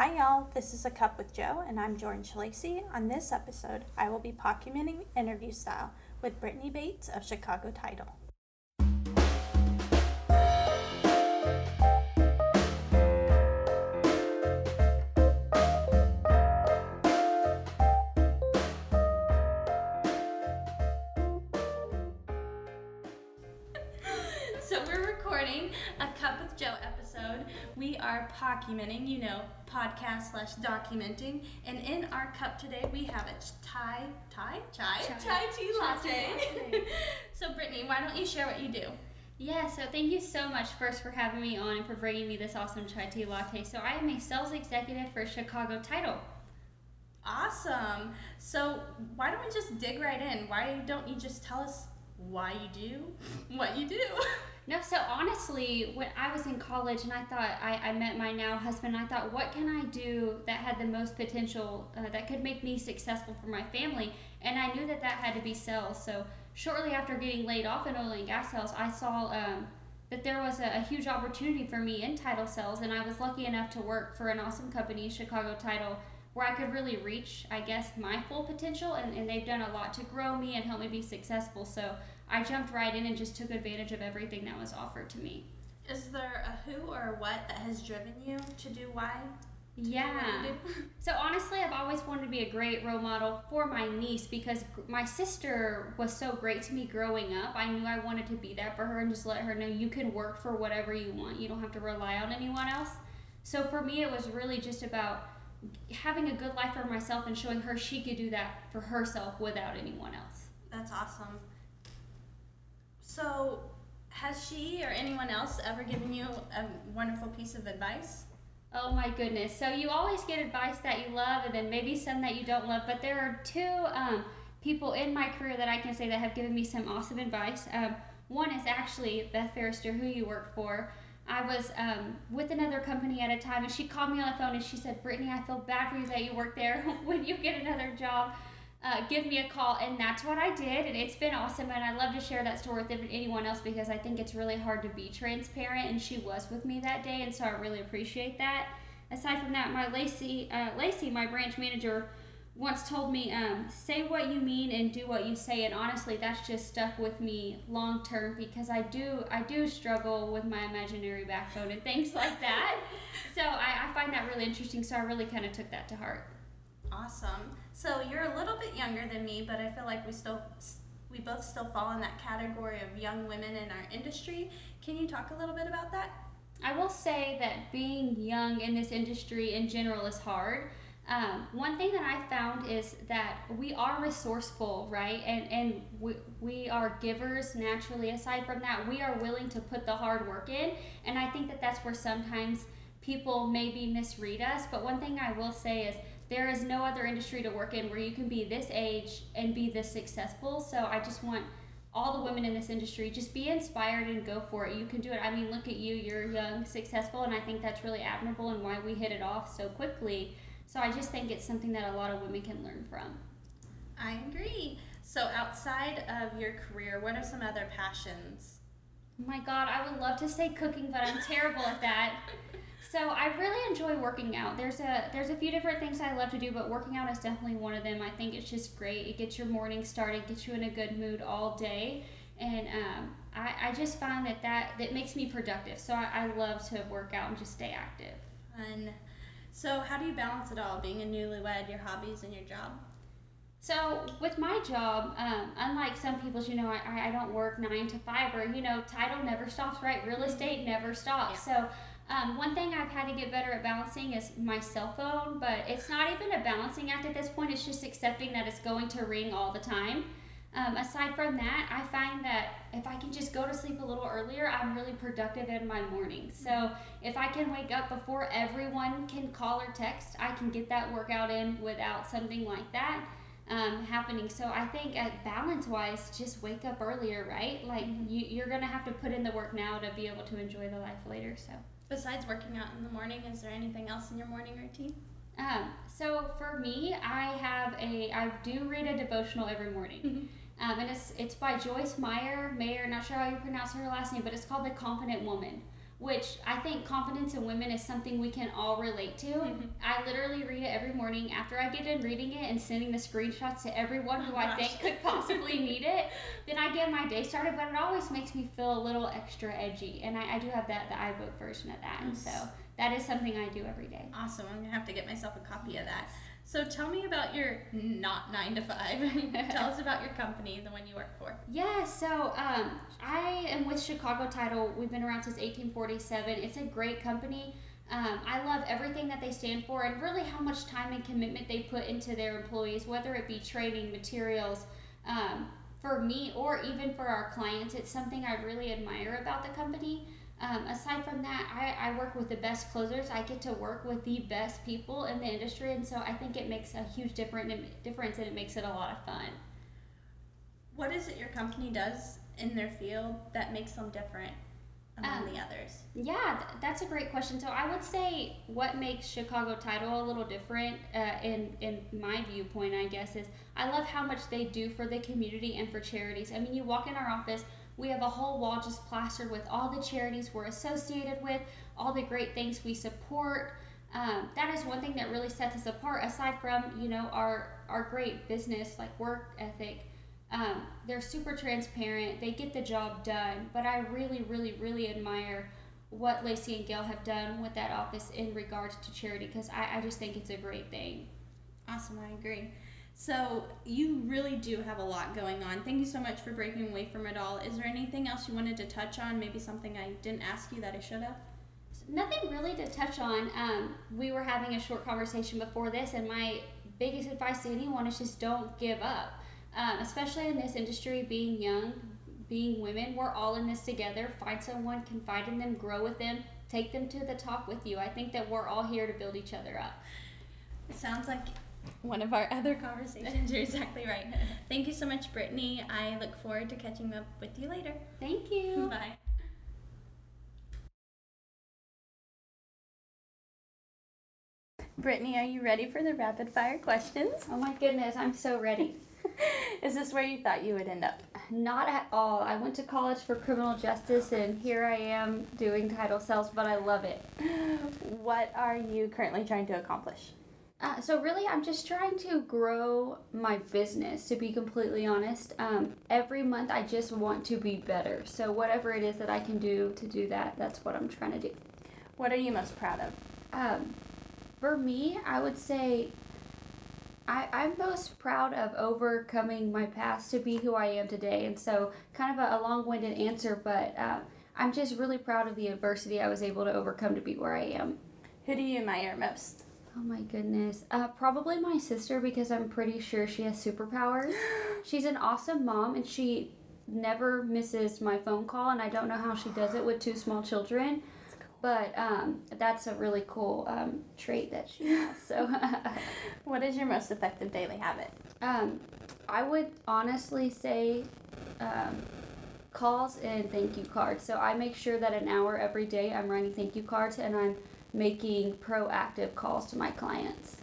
Hi, y'all. This is A Cup with Joe, and I'm Jordan Shalacy. On this episode, I will be documenting interview style with Brittany Bates of Chicago Title. So we're recording a Cup with Joe episode. We are documenting, you know, podcast slash documenting. And in our cup today, we have a Thai, Thai, chai, Chai. chai tea Chai latte. tea latte. so Brittany, why don't you share what you do? Yeah, so thank you so much first for having me on and for bringing me this awesome chai tea latte. So I am a sales executive for Chicago Title. Awesome. So why don't we just dig right in? Why don't you just tell us why you do what you do? No, so honestly, when I was in college and I thought I, I met my now husband, I thought, what can I do that had the most potential uh, that could make me successful for my family? And I knew that that had to be sales. So shortly after getting laid off in oil and gas sales, I saw um, that there was a, a huge opportunity for me in title sales, and I was lucky enough to work for an awesome company, Chicago Title, where I could really reach, I guess, my full potential, and, and they've done a lot to grow me and help me be successful. So I jumped right in and just took advantage of everything that was offered to me. Is there a who or a what that has driven you to do why? to do Yeah. what do? So honestly, I've always wanted to be a great role model for my niece because my sister was so great to me growing up. I knew I wanted to be that for her and just let her know you can work for whatever you want. You don't have to rely on anyone else. So for me, it was really just about having a good life for myself and showing her she could do that for herself without anyone else. That's awesome. Has she or anyone else ever given you a wonderful piece of advice? Oh my goodness. So you always get advice that you love and then maybe some that you don't love, but there are two um, people in my career that I can say that have given me some awesome advice. Um, one is actually Beth Ferrister, who you work for. I was um, with another company at a time and she called me on the phone and she said, Brittany, I feel bad for you that you work there. when you get another job, uh, give me a call. And that's what I did. And it's been awesome. And I love to share that story with anyone else because I think it's really hard to be transparent. And she was with me that day. And so I really appreciate that. Aside from that, my Lacey, uh, Lacey, my branch manager, once told me, um, say what you mean and do what you say. And honestly, that's just stuck with me long term because I do, I do struggle with my imaginary backbone and things like that. so I, I find that really interesting. So I really kind of took that to heart. Awesome. So you're a little bit younger than me, but I feel like we still we both still fall in that category of young women in our industry. Can you talk a little bit about that? I will say that being young in this industry in general is hard. Um, one thing that I found is that we are resourceful, right? And and we, we are givers naturally. Aside from that, we are willing to put the hard work in. And I think that that's where sometimes people maybe misread us. But one thing I will say is there is no other industry to work in where you can be this age and be this successful. So I just want all the women in this industry just be inspired and go for it you can do it i mean look at you you're young successful and i think that's really admirable and why we hit it off so quickly so i just think it's something that a lot of women can learn from I agree. So outside of your career, what are some other passions? my god i would love to say cooking but i'm terrible at that so i really enjoy working out there's a there's a few different things i love to do but working out is definitely one of them i think it's just great it gets your morning started gets you in a good mood all day and um, I, I just find that, that that makes me productive so I, I love to work out and just stay active Fun. So how do you balance it all, being a newlywed, your hobbies, and your job? So with my job, um, unlike some people's, you know, I, I- I don't work nine to five or, you know, title never stops, right? Real estate never stops. So um, one thing I've had to get better at balancing is my cell phone, but it's not even a balancing act at this point. It's just accepting that it's going to ring all the time. Um, aside from that, I find that if I can just go to sleep a little earlier, I'm really productive in my morning. So if I can wake up before everyone can call or text, I can get that workout in without something like that um, happening. So I think at balance wise, just wake up earlier, right? Like you, you're gonna have to put in the work now to be able to enjoy the life later. So. Besides working out in the morning, is there anything else in your morning routine? Um, so for me, I have a I do read a devotional every morning, um, and it's it's by Joyce Meyer Mayer. Not sure how you pronounce her last name, but it's called The Confident Woman. Which I think confidence in women is something we can all relate to. Mhm. I literally read it every morning after I get done reading it and sending the screenshots to everyone who Oh, I think could possibly need it. Then I get my day started, but it always makes me feel a little extra edgy. And I, I do have that the iBook version of that, and so that is something I do every day. Awesome. I'm gonna have to get myself a copy of that. So tell me about your not nine to five. tell us about your company, the one you work for. Yeah, so um, I am with Chicago Title. We've been around since 1847. It's a great company. Um, I love everything that they stand for and really how much time and commitment they put into their employees, whether it be training, materials. Um, for me or even for our clients, it's something I really admire about the company. Um, aside from that, I, I work with the best closers. I get to work with the best people in the industry, and so I think it makes a huge different difference and it makes it a lot of fun. What is it your company does in their field that makes them different among Um, the others? Yeah, th- that's a great question. So I would say what makes Chicago Title a little different, uh, in in my viewpoint, I guess, is I love how much they do for the community and for charities. I mean, you walk in our office, we have a whole wall just plastered with all the charities we're associated with, all the great things we support. Um, that is one thing that really sets us apart. Aside from you know our our great business like work ethic, um, they're super transparent. They get the job done. But I really, really, really admire what Lacey and Gail have done with that office in regards to charity because I, I just think it's a great thing. Awesome, I agree. So you really do have a lot going on. Thank you so much for breaking away from it all. Is there anything else you wanted to touch on? Maybe something I didn't ask you that I should have? Nothing really to touch on. Um, we were having a short conversation before this, and my biggest advice to anyone is just don't give up. Um, especially in this industry, being young, being women, we're all in this together. Find someone, confide in them, grow with them, take them to the top with you. I think that we're all here to build each other up. It sounds like one of our other conversations. You're exactly right. Thank you so much, Brittany. I look forward to catching up with you later. Thank you. Bye. Brittany, are you ready for the rapid fire questions? Oh my goodness, I'm so ready. Is this where you thought you would end up? Not at all. I went to college for criminal justice and here I am doing title sales, but I love it. What are you currently trying to accomplish? Uh, so, really, I'm just trying to grow my business, to be completely honest. Um, every month, I just want to be better. So, whatever it is that I can do to do that, that's what I'm trying to do. What are you most proud of? Um, for me, I would say I, I'm most proud of overcoming my past to be who I am today. And so, kind of a, a long winded answer, but uh, I'm just really proud of the adversity I was able to overcome to be where I am. Who do you admire most? Oh my goodness. Uh, probably my sister because I'm pretty sure she has superpowers. She's an awesome mom and she never misses my phone call, and I don't know how she does it with two small children. But um, that's a really cool um, trait that she has. So, What is your most effective daily habit? um, I would honestly say um, calls and thank you cards. So I make sure that an hour every day I'm writing thank you cards and I'm making proactive calls to my clients.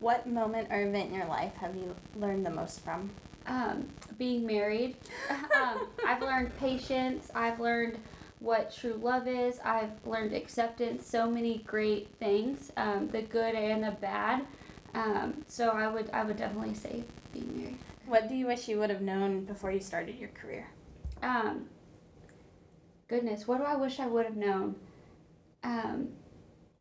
What moment or event in your life have you learned the most from? um, being married. um, I've learned patience. I've learned what true love is. I've learned acceptance. So many great things, um, the good and the bad. Um, so I would I would definitely say being married. What do you wish you would have known before you started your career? Um, goodness, what do I wish I would have known? Um,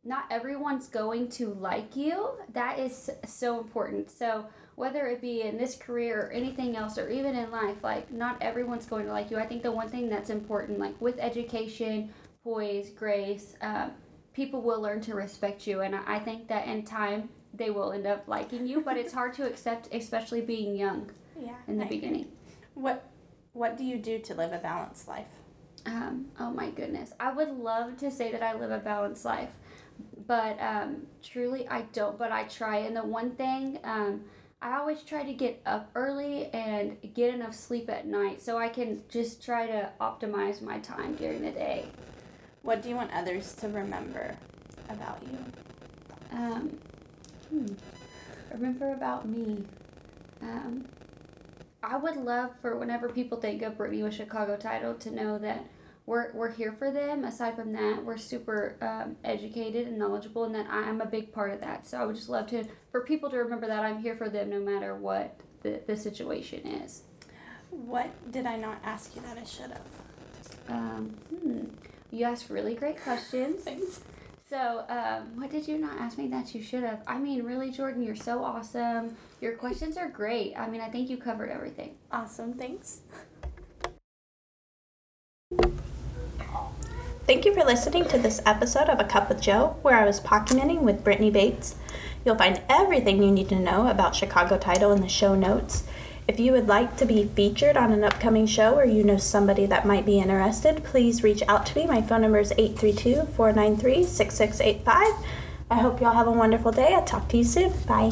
not everyone's going to like you. That is so important. So whether it be in this career or anything else or even in life, like not everyone's going to like you. I think the one thing that's important, like with education, poise, grace, um, people will learn to respect you, and I think that in time they will end up liking you. But it's hard to accept, especially being young Yeah. in the I agree. beginning. What What do you do to live a balanced life? Um, oh my goodness. I would love to say that I live a balanced life, but um, truly I don't. But I try. And the one thing, um, I always try to get up early and get enough sleep at night so I can just try to optimize my time during the day. What do you want others to remember about you? Um, hmm. Remember about me. Um, I would love for whenever people think of Brittany with Chicago title to know that we're, we're here for them. Aside from that, we're super um, educated and knowledgeable, and that I'm a big part of that. So I would just love to for people to remember that I'm here for them no matter what the, the situation is. What did I not ask you that I should have? Um, hmm. You asked really great questions. Thanks. So, um, what did you not ask me that you should have? I mean, really, Jordan, you're so awesome. Your questions are great. I mean, I think you covered everything. Awesome, thanks. Thank you for listening to this episode of A Cup with Joe, where I was pocketing with Brittany Bates. You'll find everything you need to know about Chicago Title in the show notes. If you would like to be featured on an upcoming show or you know somebody that might be interested, please reach out to me. My phone number is 832 493 6685. I hope y'all have a wonderful day. I'll talk to you soon. Bye.